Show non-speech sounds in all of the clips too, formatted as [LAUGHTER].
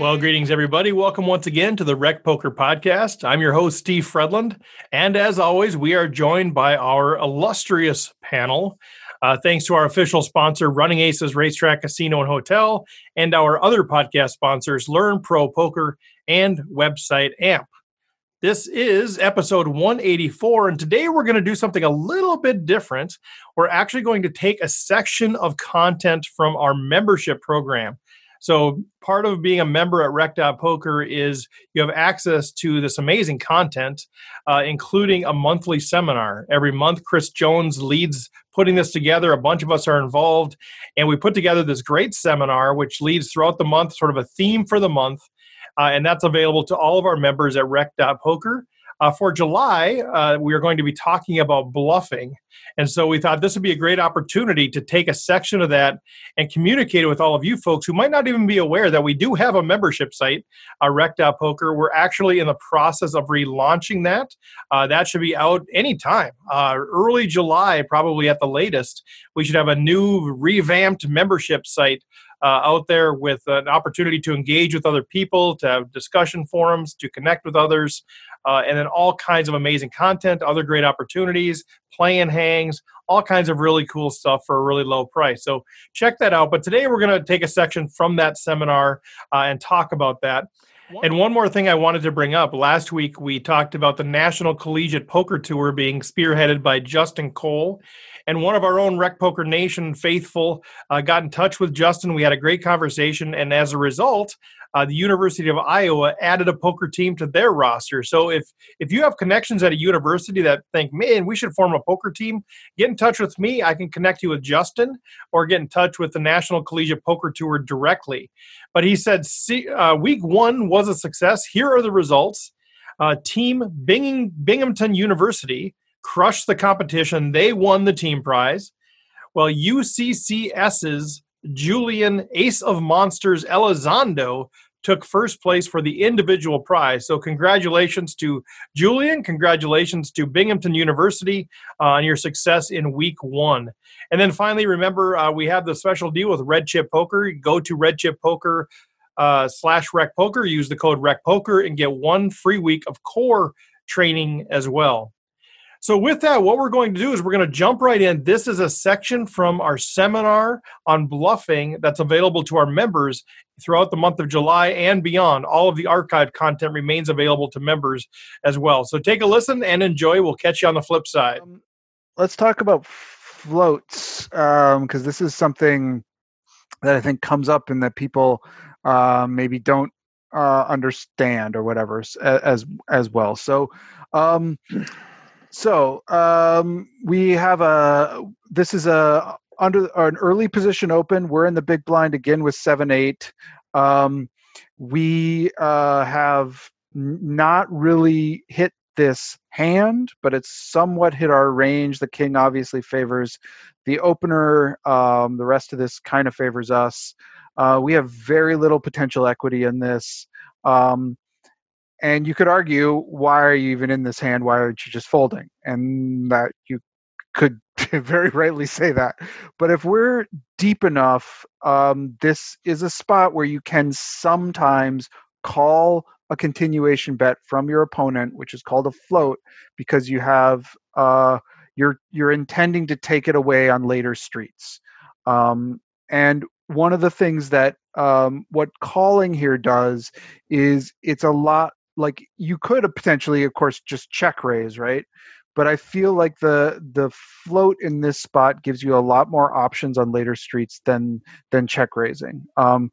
Well, greetings, everybody. Welcome once again to the Rec Poker Podcast. I'm your host, Steve Fredlund. And as always, we are joined by our illustrious panel. Uh, thanks to our official sponsor, Running Aces Racetrack Casino and Hotel, and our other podcast sponsors, Learn Pro Poker and website AMP. This is episode 184, and today we're going to do something a little bit different. We're actually going to take a section of content from our membership program. So part of being a member at Rec Poker is you have access to this amazing content, uh, including a monthly seminar. Every month, Chris Jones leads putting this together. A bunch of us are involved, and we put together this great seminar, which leads throughout the month, sort of a theme for the month. Uh, and that's available to all of our members at Rec Poker. Uh, for July, uh, we are going to be talking about bluffing. And so we thought this would be a great opportunity to take a section of that and communicate it with all of you folks who might not even be aware that we do have a membership site, uh, Rec.Poker. We're actually in the process of relaunching that. Uh, that should be out anytime. Uh, early July, probably at the latest, we should have a new revamped membership site uh, out there with an opportunity to engage with other people, to have discussion forums, to connect with others, uh, and then all kinds of amazing content, other great opportunities, play and hangs, all kinds of really cool stuff for a really low price. So check that out. But today we're going to take a section from that seminar uh, and talk about that. And one more thing I wanted to bring up. Last week, we talked about the National Collegiate Poker Tour being spearheaded by Justin Cole. And one of our own Rec Poker Nation faithful uh, got in touch with Justin. We had a great conversation. And as a result, uh, the University of Iowa added a poker team to their roster. So if if you have connections at a university that think, man, we should form a poker team, get in touch with me. I can connect you with Justin, or get in touch with the National Collegiate Poker Tour directly. But he said, uh, week one was a success. Here are the results. Uh, team Bing- Binghamton University crushed the competition. They won the team prize. Well, UCCS's Julian Ace of Monsters Elizondo took first place for the individual prize. So, congratulations to Julian. Congratulations to Binghamton University uh, on your success in week one. And then finally, remember, uh, we have the special deal with Red Chip Poker. Go to Red Chip Poker uh, slash Rec Poker, use the code Rec Poker, and get one free week of core training as well. So, with that, what we're going to do is we're going to jump right in. This is a section from our seminar on bluffing that's available to our members throughout the month of July and beyond. All of the archived content remains available to members as well. So, take a listen and enjoy. We'll catch you on the flip side. Um, let's talk about floats because um, this is something that I think comes up and that people uh, maybe don't uh, understand or whatever as as well. So. Um, so um, we have a. This is a under an early position open. We're in the big blind again with seven eight. Um, we uh, have not really hit this hand, but it's somewhat hit our range. The king obviously favors the opener. Um, the rest of this kind of favors us. Uh, we have very little potential equity in this. Um, and you could argue, why are you even in this hand? Why aren't you just folding? And that you could [LAUGHS] very rightly say that. But if we're deep enough, um, this is a spot where you can sometimes call a continuation bet from your opponent, which is called a float, because you have uh, you're you're intending to take it away on later streets. Um, and one of the things that um, what calling here does is it's a lot like you could potentially of course just check raise right? But i feel like the the float in this spot gives you a lot more options on later streets than than check raising. Um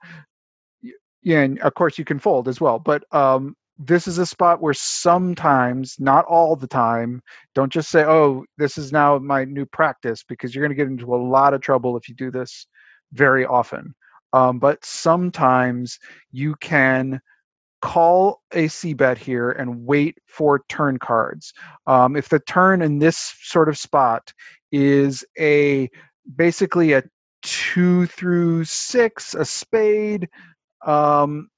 yeah and of course you can fold as well but um this is a spot where sometimes not all the time don't just say oh this is now my new practice because you're going to get into a lot of trouble if you do this very often. Um, but sometimes you can call a c bet here and wait for turn cards. Um, if the turn in this sort of spot is a basically a two through six, a spade, um,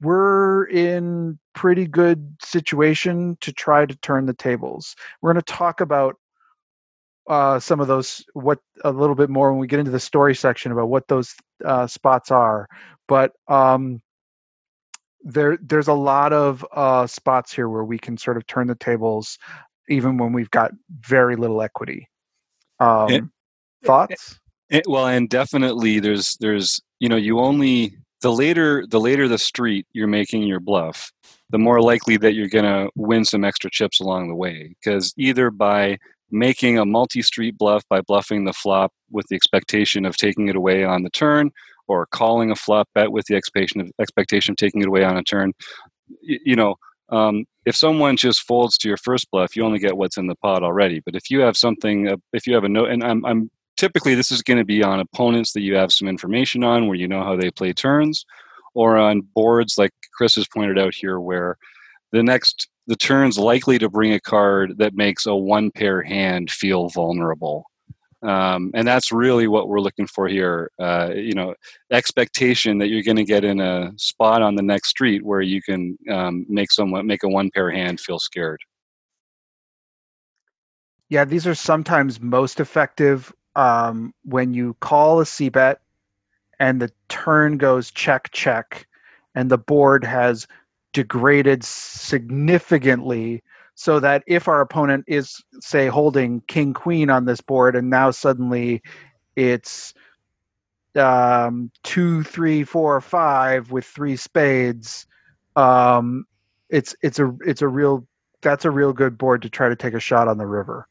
we're in pretty good situation to try to turn the tables. We're going to talk about uh, some of those what a little bit more when we get into the story section about what those uh, spots are. But um, there there's a lot of uh, spots here where we can sort of turn the tables, even when we've got very little equity. Um, It- thoughts? It, well, and definitely there's there's you know you only the later the later the street you're making your bluff, the more likely that you're going to win some extra chips along the way. Because either by making a multi-street bluff by bluffing the flop with the expectation of taking it away on the turn, or calling a flop bet with the expectation of expectation of taking it away on a turn, y- you know. Um, if someone just folds to your first bluff, you only get what's in the pot already. But if you have something, uh, if you have a note, and I'm, I'm typically this is going to be on opponents that you have some information on where you know how they play turns or on boards like chris has pointed out here where the next the turn's likely to bring a card that makes a one pair hand feel vulnerable um, and that's really what we're looking for here uh, you know expectation that you're going to get in a spot on the next street where you can um, make someone make a one pair hand feel scared. Yeah, these are sometimes most effective um, when you call a C bet and the turn goes check, check, and the board has degraded significantly so that if our opponent is, say, holding king, queen on this board, and now suddenly it's um, two, three, four, five with three spades, um, it's it's a it's a real that's a real good board to try to take a shot on the river.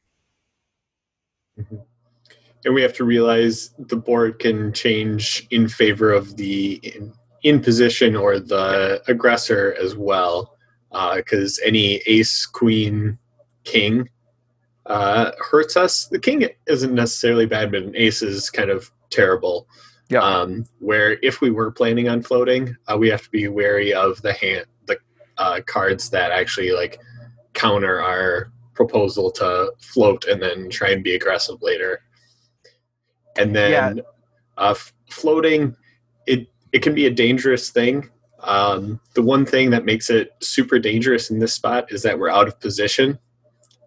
and we have to realize the board can change in favor of the in, in position or the aggressor as well because any ace queen king uh, hurts us. The king isn't necessarily bad but an ace is kind of terrible. Yeah. um, where if we were planning on floating uh, we have to be wary of the hand the uh, cards that actually like counter our proposal to float and then try and be aggressive later. And then uh, f- floating it it can be a dangerous thing um, the one thing that makes it super dangerous in this spot is that we're out of position.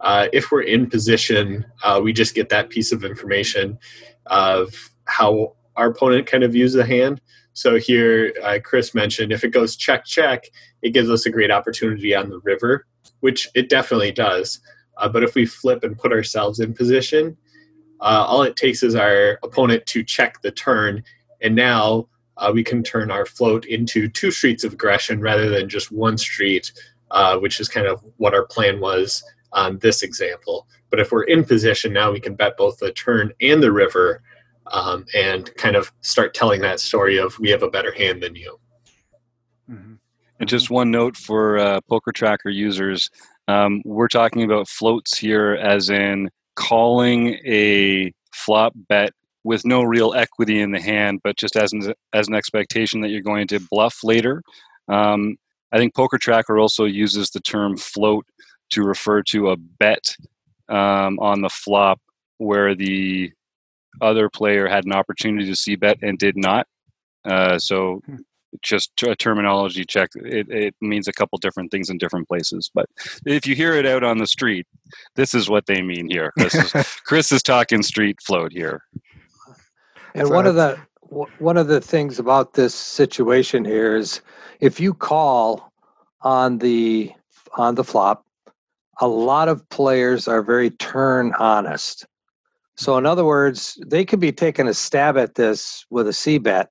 Uh, if we're in position uh, we just get that piece of information of how our opponent kind of views the hand. So here uh, chris mentioned if it goes check check it gives us a great opportunity on the river which it definitely does. Uh, but if we flip and put ourselves in position uh, all it takes is our opponent to check the turn, and now uh, we can turn our float into two streets of aggression rather than just one street, uh, which is kind of what our plan was on this example. But if we're in position now, we can bet both the turn and the river, um, and kind of start telling that story of we have a better hand than you. Mhm. And just one note for uh, Poker Tracker users: um, we're talking about floats here, as in calling a flop bet with no real equity in the hand, but just as an, as an expectation that you're going to bluff later. Um, I think Poker Tracker also uses the term float to refer to a bet um, on the flop where the other player had an opportunity to see bet and did not. Uh, so Hmm. just a terminology check. It, it means a couple different things in different places. But if you hear it out on the street, this is what they mean here. Chris is, [LAUGHS] Chris is talking street float here. And So one of the one of the things about this situation here is if you call on the on the flop, a lot of players are very turn honest. So in other words, they could be taking a stab at this with a C bet,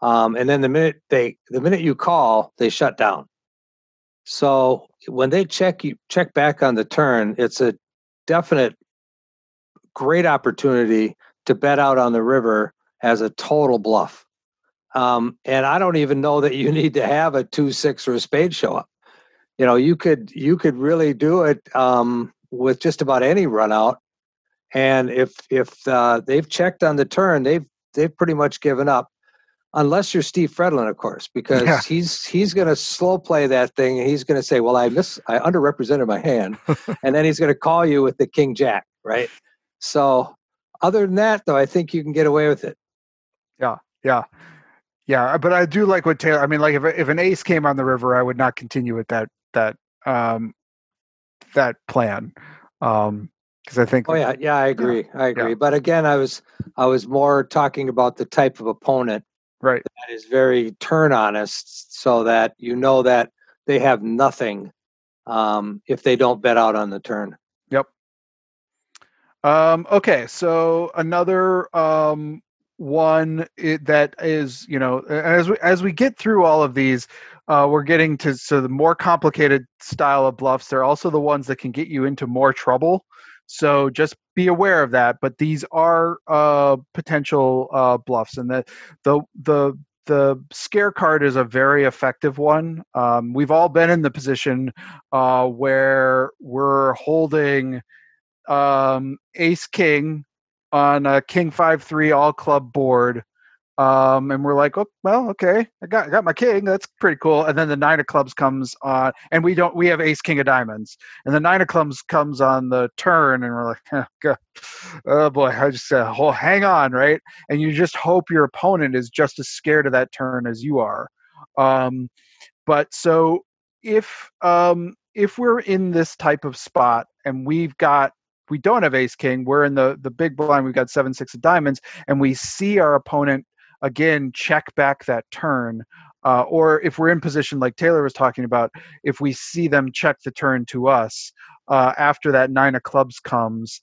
um, and then the minute they the minute you call, they shut down. So when they check you check back on the turn, it's a definite great opportunity to bet out on the river as a total bluff. Um, and I don't even know that you [LAUGHS] need to have a two six or a spade show up. You know, you could you could really do it um, with just about any run out. And if if uh, they've checked on the turn, they've they've pretty much given up, unless you're Steve Fredlund, of course, because Yeah. he's he's going to slow play that thing, and he's going to say, "Well, I miss I underrepresented my hand," [LAUGHS] and then he's going to call you with the king jack, right? So other than that, though, I think you can get away with it. Yeah, yeah, yeah. but I do like what Taylor. I mean, like if if an ace came on the river, I would not continue with that that um that plan um because I think Oh yeah, yeah, I agree. I agree. But again, I was I was more talking about the type of opponent Right. that is very turn honest, so that you know that they have nothing um, if they don't bet out on the turn. Um, okay, so another um, one i that is, you know, as we as we get through all of these, uh, we're getting to so the more complicated style of bluffs. They're also the ones that can get you into more trouble. So just be aware of that. But these are uh, potential uh, bluffs, and the the the the scare card is a very effective one. Um, we've all been in the position uh, where we're holding um, ace king on a king five three all club board um, and we're like oh well okay i got I got my king that's pretty cool and then the nine of clubs comes on and we don't we have ace king of diamonds and the nine of clubs comes on the turn and we're like [LAUGHS] oh, God. oh boy i just said oh, hang on right and you just hope your opponent is just as scared of that turn as you are um, but so if um, if we're in this type of spot and we've got we don't have ace king we're in the the big blind we've got seven six of diamonds and we see our opponent again check back that turn uh, or if we're in position like taylor was talking about if we see them check the turn to us uh, after that nine of clubs comes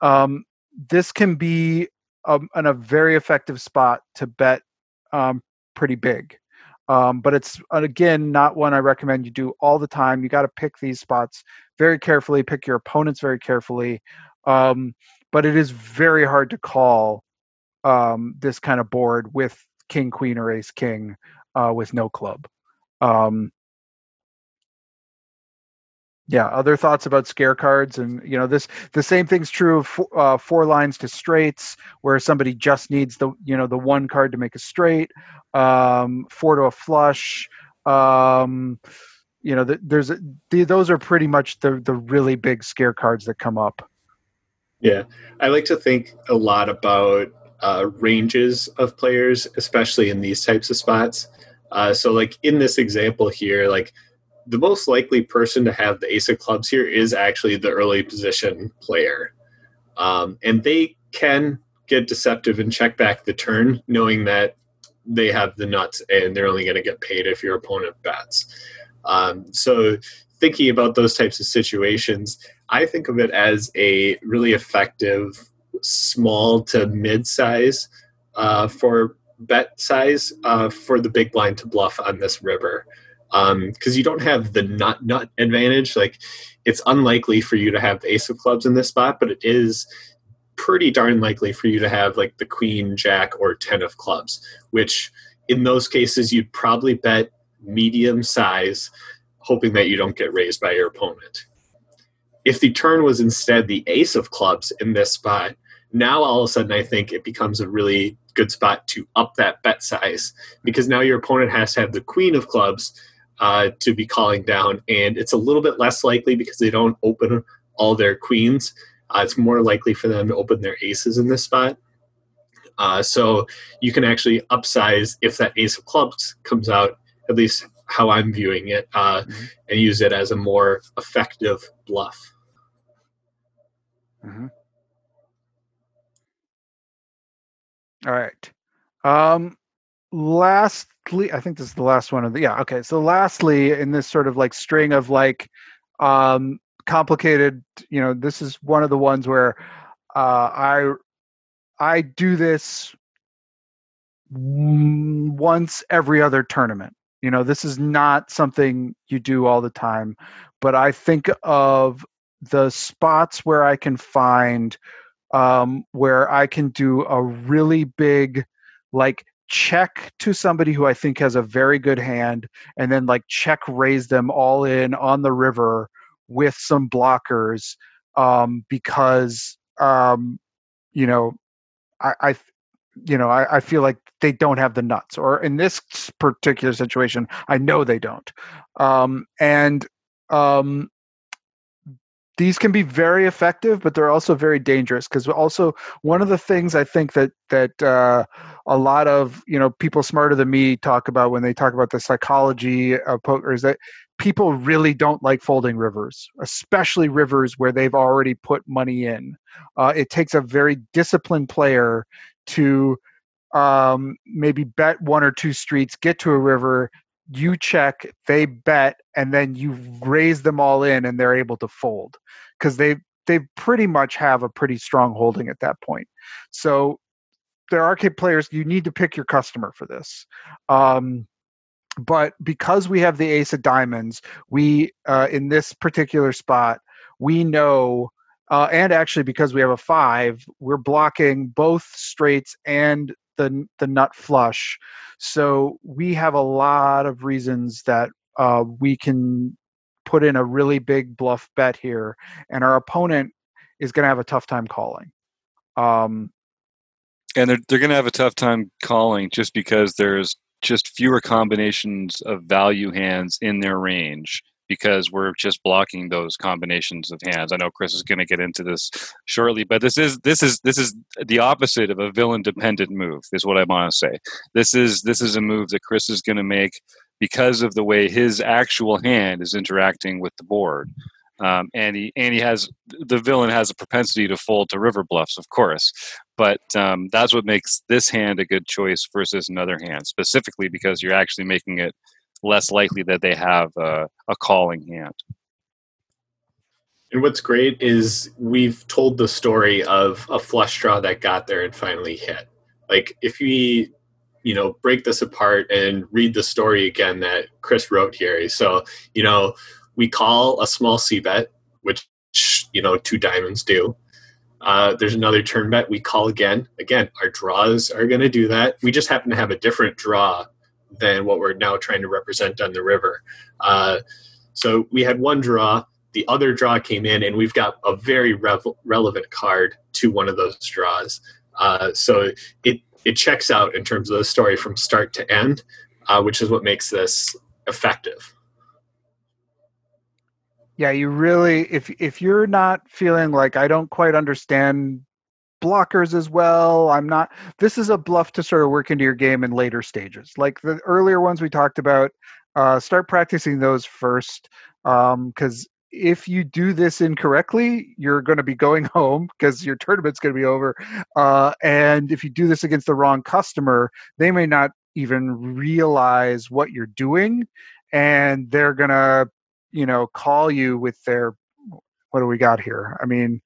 um, this can be um, an, a very effective spot to bet um, pretty big um, but it's uh, again not one I recommend you do all the time. You got to pick these spots very carefully, pick your opponents very carefully. Um, but it is very hard to call um, this kind of board with king, queen, or ace, king uh, with no club. Um, yeah. Other thoughts about scare cards, and you know this. The same thing's true of four, uh, four lines to straights, where somebody just needs the you know the one card to make a straight. Um, four to a flush. Um, you know, the, there's the, those are pretty much the the really big scare cards that come up. Yeah, I like to think a lot about uh, ranges of players, especially in these types of spots. Uh, so, like in this example here, like the most likely person to have the ace of clubs here is actually the early position player, um, and they can get deceptive and check back the turn, knowing that they have the nuts and they're only going to get paid if your opponent bets. Um, so, thinking about those types of situations, I think of it as a really effective small to mid size uh, for bet size uh, for the big blind to bluff on this river because um, you don't have the nut nut advantage. Like it's unlikely for you to have the ace of clubs in this spot, but it is pretty darn likely for you to have like the queen, jack, or ten of clubs, which in those cases you'd probably bet medium size, hoping that you don't get raised by your opponent. If the turn was instead the ace of clubs in this spot, now all of a sudden I think it becomes a really good spot to up that bet size because now your opponent has to have the queen of clubs uh, to be calling down, and it's a little bit less likely because they don't open all their queens. Uh, it's more likely for them to open their aces in this spot. Uh, so you can actually upsize if that ace of clubs comes out, at least how I'm viewing it, uh, mm-hmm. and use it as a more effective bluff. Mm-hmm. All right. Um, lastly, I think this is the last one of the yeah. Okay, so lastly, in this sort of like string of like um, complicated, you know, this is one of the ones where uh, I I do this once every other tournament. You know, this is not something you do all the time, but I think of the spots where I can find um, where I can do a really big, like check to somebody who I think has a very good hand, and then like check raise them all in on the river with some blockers, um, because um, you know, I, I you know, I, I feel like they don't have the nuts, or in this particular situation, I know they don't, um, and um, these can be very effective, but they're also very dangerous because also one of the things I think that that uh, a lot of you know people smarter than me talk about when they talk about the psychology of poker is that people really don't like folding rivers, especially rivers where they've already put money in. Uh, it takes a very disciplined player to um, maybe bet one or two streets, get to a river, you check, they bet, and then you raise them all in, and they're able to fold because they they pretty much have a pretty strong holding at that point. So there are players you need to pick your customer for this. Um, but because we have the ace of diamonds, we uh, in this particular spot we know uh, and actually because we have a five we're blocking both straights and the the nut flush. So we have a lot of reasons that uh, we can put in a really big bluff bet here and our opponent is going to have a tough time calling. Um, and they're, they're going to have a tough time calling just because there's just fewer combinations of value hands in their range because we're just blocking those combinations of hands. I know Chris is going to get into this shortly, but this is this is this is the opposite of a villain dependent move. Is what I want to say. This is this is a move that Chris is going to make because of the way his actual hand is interacting with the board. Um, and he and he has the villain has a propensity to fold to river bluffs, of course, but um, that's what makes this hand a good choice versus another hand, specifically because you're actually making it less likely that they have a, a calling hand. And what's great is we've told the story of a flush draw that got there and finally hit. Like if we, you know, break this apart and read the story again that Chris wrote here. So, you know, we call a small C bet, which you know two diamonds do. Uh, there's another turn bet. We call again. Again, our draws are going to do that. We just happen to have a different draw than what we're now trying to represent on the river. Uh, so we had one draw, the other draw came in, and we've got a very relevant card to one of those draws. Uh, so it it checks out in terms of the story from start to end, uh, which is what makes this effective. Yeah, you really if if you're not feeling like I don't quite understand blockers as well. I'm not. This is a bluff to sort of work into your game in later stages. Like the earlier ones we talked about, uh, start practicing those first because um, if you do this incorrectly, you're going to be going [LAUGHS] home because your tournament's going to be over. Uh, and if you do this against the wrong customer, they may not even realize what you're doing, and they're going to, you know, call you with their what do we got here? I mean,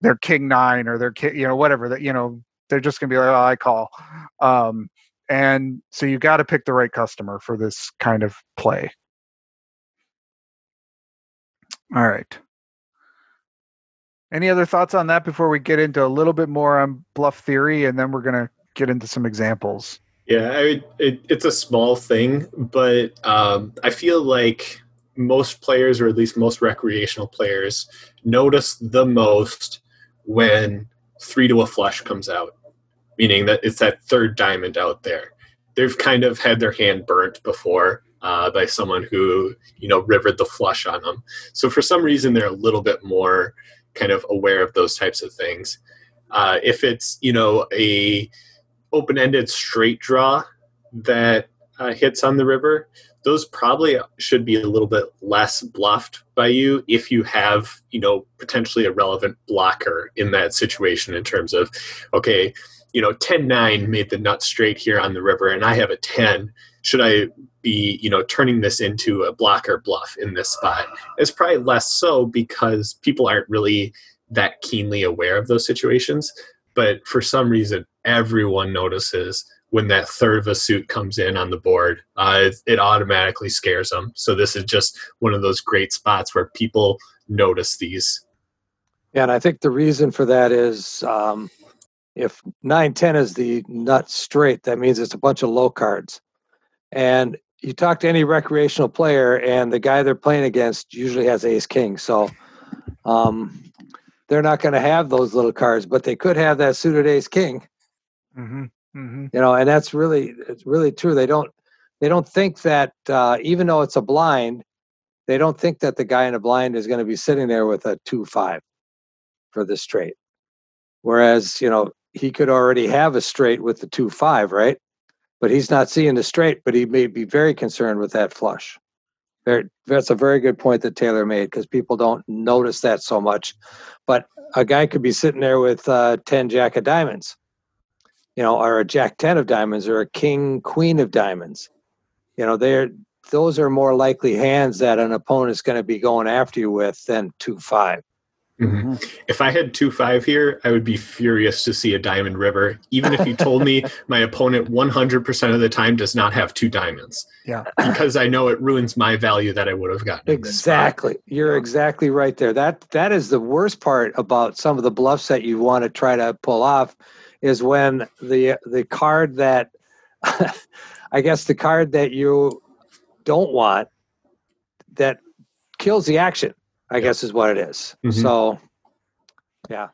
their king nine or their king, you know, whatever that, you know, they're just going to be like, oh, I call. Um, and so you got to pick the right customer for this kind of play. All right. Any other thoughts on that before we get into a little bit more on bluff theory, and then we're going to get into some examples. Yeah, I, it, it's a small thing, but um, I feel like most players, or at least most recreational players, notice the most when three to a flush comes out, meaning that it's that third diamond out there. They've kind of had their hand burnt before uh, by someone who you know rivered the flush on them. So for some reason, they're a little bit more kind of aware of those types of things. Uh, if it's you know a open-ended straight draw that uh, hits on the river, those probably should be a little bit less bluffed by you if you have you know potentially a relevant blocker in that situation in terms of okay you know 10-9 made the nut straight here on the river and i have a 10 should i be you know turning this into a blocker bluff in this spot? It's probably less so because people aren't really that keenly aware of those situations but for some reason everyone notices when that third of a suit comes in on the board, uh, it, it, automatically scares them. So this is just one of those great spots where people notice these. Yeah, and I think the reason for that is um, if nine ten is the nut straight, that means it's a bunch of low cards, and you talk to any recreational player, and the guy they're playing against usually has ace king. So. Um, they're not going to have those little cards, but they could have that suited ace king. Mm-hmm. Mm-hmm. You know, and that's really it's really true. They don't they don't think that uh, even though it's a blind, they don't think that the guy in a blind is going to be sitting there with a two five for the straight. Whereas you know he could already have a straight with the two five, right? But he's not seeing the straight. But he may be very concerned with that flush. that's a very good point that Taylor made because people don't notice that so much. But a guy could be sitting there with uh, ten jack of diamonds you know, are a Jack ten of diamonds or a King Queen of diamonds. You know, they're those are more likely hands that an opponent's going to be going after you with than two five. Mm-hmm. If I had two five here, I would be furious to see a diamond river. Even if you told me [LAUGHS] my opponent 100% of the time does not have two diamonds. Yeah. [CLEARS THROAT] Because I know it ruins my value that I would have gotten. Exactly. You're exactly right there. That that is the worst part about some of the bluffs that you want to try to pull off is when the the card that [LAUGHS] I guess the card that you don't want that kills the action I guess is what it is. Mm-hmm. So, yeah.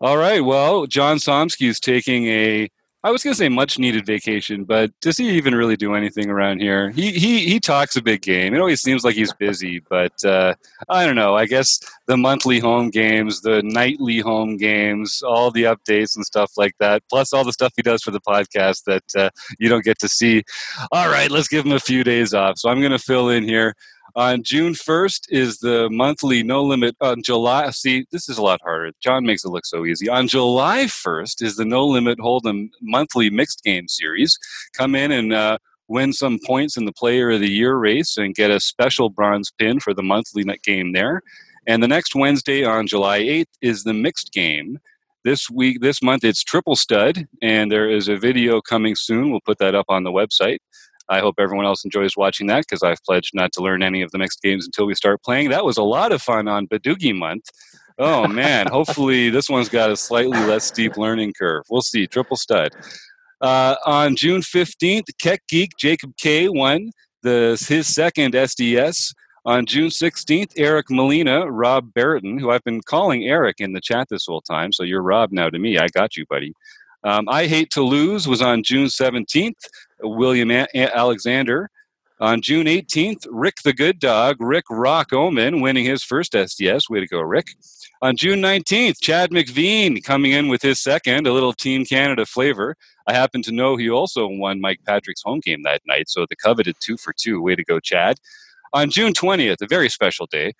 All right. Well, John Somsky is taking a I was going to say much needed vacation, but does he even really do anything around here? He he he talks a big game. It always seems like he's busy, but uh, I don't know. I guess the monthly home games, the nightly home games, all the updates and stuff like that, plus all the stuff he does for the podcast that uh, you don't get to see. All right, let's give him a few days off. So I'm going to fill in here. On June 1st is the monthly No Limit. On July, see, this is a lot harder. John makes it look so easy. On July 1st is the No Limit Hold'em monthly mixed game series. Come in and uh, win some points in the Player of the Year race and get a special bronze pin for the monthly game there. And the next Wednesday on July 8th is the mixed game. This week, this month, it's triple stud, and there is a video coming soon. We'll put that up on the website. I hope everyone else enjoys watching that because I've pledged not to learn any of the next games until we start playing. That was a lot of fun on Badugi month. Oh man, [LAUGHS] hopefully this one's got a slightly less steep learning curve. We'll see. Triple stud. Uh, on June 15th, Keck Geek Jacob K won the, his second SDS. On June 16th, Eric Molina, Rob Brereton, who I've been calling Eric in the chat this whole time, so you're Rob now to me. I got you, buddy. Um, I Hate to Lose was on June 17th. William A- Alexander. On June 18th, Rick the Good Dog, Rick Rock Omen, winning his first SDS. Way to go, Rick. On June 19th, Chad McVean coming in with his second, a little Team Canada flavor. I happen to know he also won Mike Patrick's home game that night, so the coveted two for two. Way to go, Chad. On June 20th, a very special day,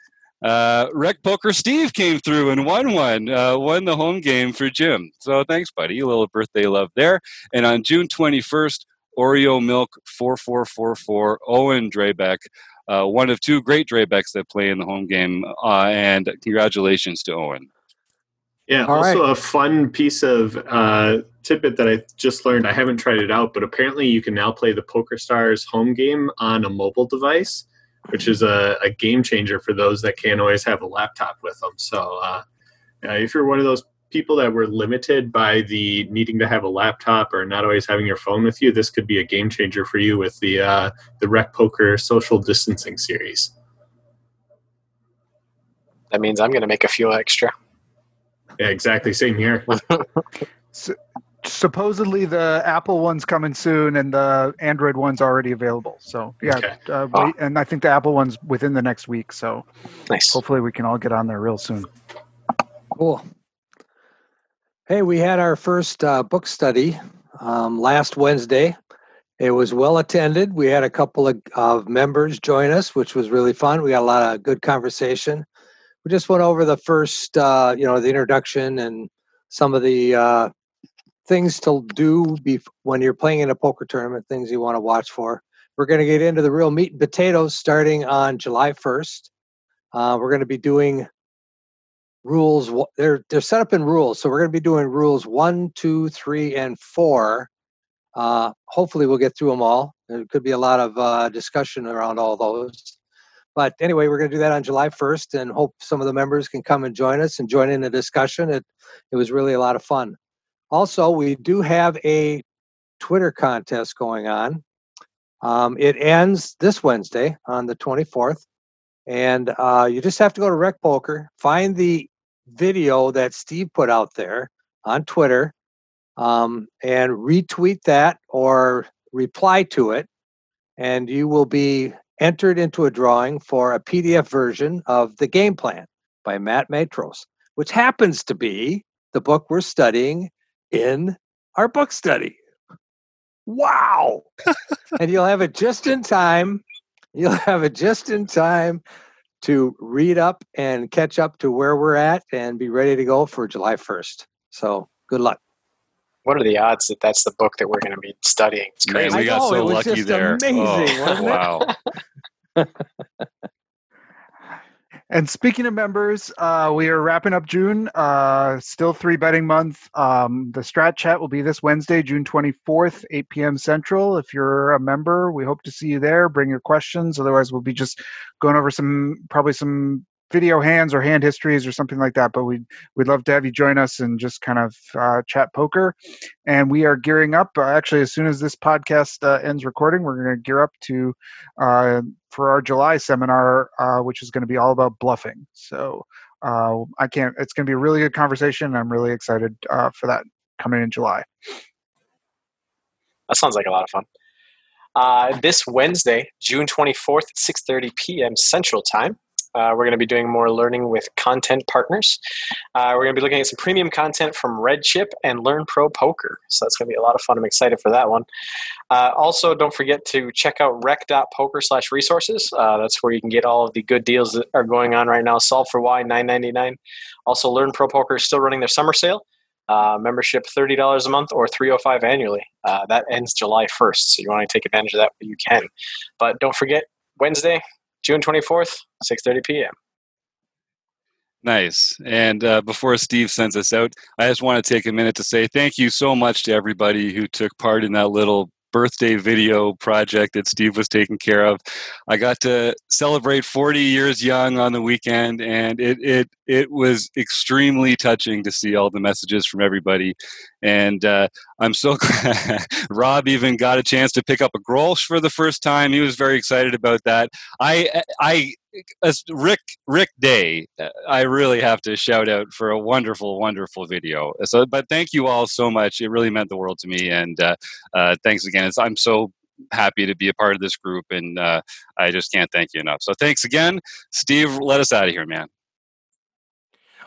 uh, Rec Poker Steve came through and won one, uh, won the home game for Jim. So thanks, buddy. A little birthday love there. And on June 21st, Oreo Milk 4444, Owen Drebeck, uh, one of two great Drebecks that play in the home game. Uh, and congratulations to Owen. Yeah, All also right. a fun piece of uh, tidbit that I just learned. I haven't tried it out, but apparently you can now play the Poker Stars home game on a mobile device which is a, a, game changer for those that can't always have a laptop with them. So, uh, if you're one of those people that were limited by the needing to have a laptop or not always having your phone with you, this could be a game changer for you with the uh, the Rec Poker social distancing series. That means I'm going to make a few extra. Yeah, exactly. Same here. [LAUGHS] so, supposedly the Apple one's coming soon, and the Android one's already available. So yeah, okay. uh, ah. and I think the Apple one's within the next week. So nice. Hopefully, we can all get on there real soon. Cool. Hey, we had our first uh, book study um, last Wednesday. It was well attended. We had a couple of, of members join us, which was really fun. We got a lot of good conversation. We just went over the first, uh, you know, the introduction and some of the uh, things to do bef- when you're playing in a poker tournament, things you want to watch for. We're going to get into the real meat and potatoes starting on July 1st. Uh, we're going to be doing rules. They're they're set up in rules, so we're going to be doing rules one, two, three, and four. Uh, hopefully, we'll get through them all. There could be a lot of uh, discussion around all those. But anyway, we're going to do that on July 1st, and hope some of the members can come and join us and join in the discussion. It it was really a lot of fun. Also, we do have a Twitter contest going on. Um, it ends this Wednesday on the 24th. And uh, you just have to go to Rec Poker, find the video that Steve put out there on Twitter, um, and retweet that or reply to it. And you will be entered into a drawing for a PDF version of The Game Plan by Matt Matros, which happens to be the book we're studying in our book study. Wow. and you'll have it just in time. You'll have it just in time to read up and catch up to where we're at and be ready to go for July 1st. So good luck. What are the odds that that's the book that we're going to be studying? It's Man, crazy. we I got know, so it was lucky just there. Oh, amazing, Oh, [LAUGHS] wasn't it? wow. [LAUGHS] And speaking of members, uh, we are wrapping up June. Uh, still three betting month. Um, the Strat Chat will be this Wednesday, June 24th, 8 p.m. Central. If you're a member, we hope to see you there. Bring your questions. Otherwise, we'll be just going over some probably some video hands or hand histories or something like that. But we'd we'd love to have you join us and just kind of uh, chat poker. And we are gearing up. Uh, actually, as soon as this podcast uh, ends recording, we're going to gear up to uh, for our July seminar, uh, which is going to be all about bluffing. So uh, I can't. It's going to be a really good conversation. I'm really excited for that coming in July. That sounds like a lot of fun. Uh, this Wednesday, June 24th at 6.30 p.m. Central Time, uh, we're going to be doing more learning with content partners. Uh, we're going to be looking at some premium content from Redchip and Learn Pro Poker. So that's going to be a lot of fun. I'm excited for that one. Uh, also, don't forget to check out rec.poker slash resources. Uh, that's where you can get all of the good deals that are going on right now. Solve for Why, $9.99. Also, Learn Pro Poker is still running their summer sale. Uh, membership $30 a month or 305 annually. Uh, that ends July 1st. So you want to take advantage of that, you can. But don't forget, Wednesday, June 24th, 6.30 p.m. Nice. And uh, before Steve sends us out, I just want to take a minute to say thank you so much to everybody who took part in that little birthday video project that Steve was taking care of. I got to celebrate 40 years young on the weekend, and it it it was extremely touching to see all the messages from everybody. And uh, I'm so [LAUGHS] glad Rob even got a chance to pick up a Grolsch for the first time. He was very excited about that. I I Rick Rick Day, uh, I really have to shout out for a wonderful, wonderful video. So, but thank you all so much. It really meant the world to me, and uh, uh, thanks again. It's, I'm so happy to be a part of this group, and uh, I just can't thank you enough. So, thanks again, Steve. Let us out of here, man.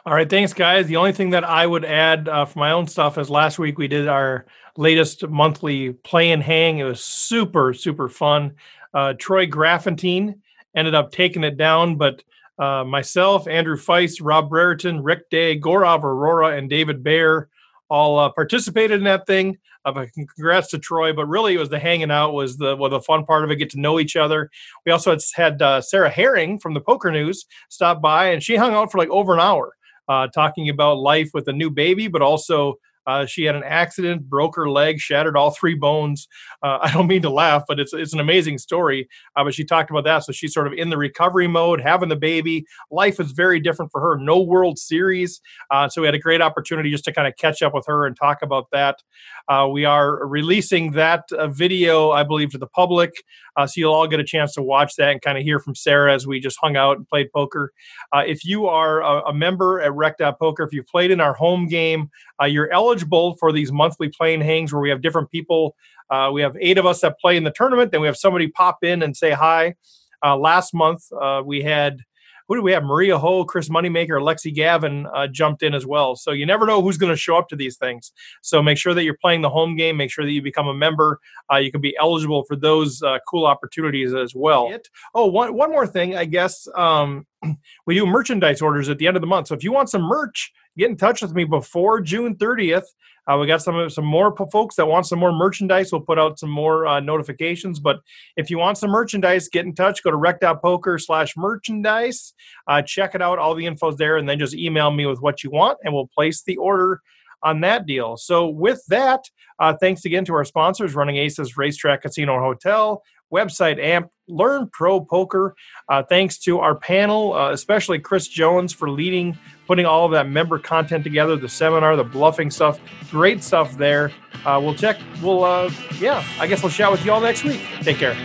All right, thanks, guys. The only thing that I would add uh, for my own stuff is last week we did our latest monthly play and hang. It was super, super fun. Uh, Troy Graffentine ended up taking it down, but uh, myself, Andrew Feist, Rob Brereton, Rick Day, Gorov Aurora, and David Bayer all uh, participated in that thing. Uh, congrats to Troy, but really it was the hanging out was the well, the fun part of it. Get to know each other. We also had, had uh, Sarah Herring from the Poker News stop by, and she hung out for like over an hour uh, talking about life with a new baby, but also uh, she had an accident, broke her leg, shattered all three bones. Uh, I don't mean to laugh, but it's it's an amazing story. Uh, but she talked about that, so she's sort of in the recovery mode, having the baby. Life is very different for her. No World Series, uh, so we had a great opportunity just to kind of catch up with her and talk about that. Uh, we are releasing that uh, video, I believe, to the public, so you'll all get a chance to watch that and kind of hear from Sarah as we just hung out and played poker. if you are a, a member at Rec Poker, if you've played in our home game, you're eligible for these monthly playing hangs where we have different people. Uh, we have eight of us that play in the tournament. Then we have somebody pop in and say hi. Uh, last month uh, we had who did we have? Maria Ho, Chris Moneymaker, Lexy Gavin uh, jumped in as well. So you never know who's going to show up to these things. So make sure that you're playing the home game. Make sure that you become a member. Uh, you can be eligible for those uh, cool opportunities as well. Oh, one one more thing, I guess. Um, [CLEARS THROAT] we do merchandise orders at the end of the month. So if you want some merch, get in touch with me before June 30th. Uh, we got some some more folks that want some more merchandise. We'll put out some more uh, notifications. But if you want some merchandise, get in touch. Go to rec.poker slash merchandise. Uh, check it out. All the info's there. And then just email me with what you want, and we'll place the order on that deal. So with that, uh, thanks again to our sponsors, Running Aces Racetrack Casino Hotel, website AMP, Learn Pro Poker. Uh, thanks to our panel, uh, especially Chris Jones for leading, putting all of that member content together, the seminar, the bluffing stuff. Great stuff there. Uh, we'll check. We'll, uh, yeah, I guess we'll chat with you all next week. Take care.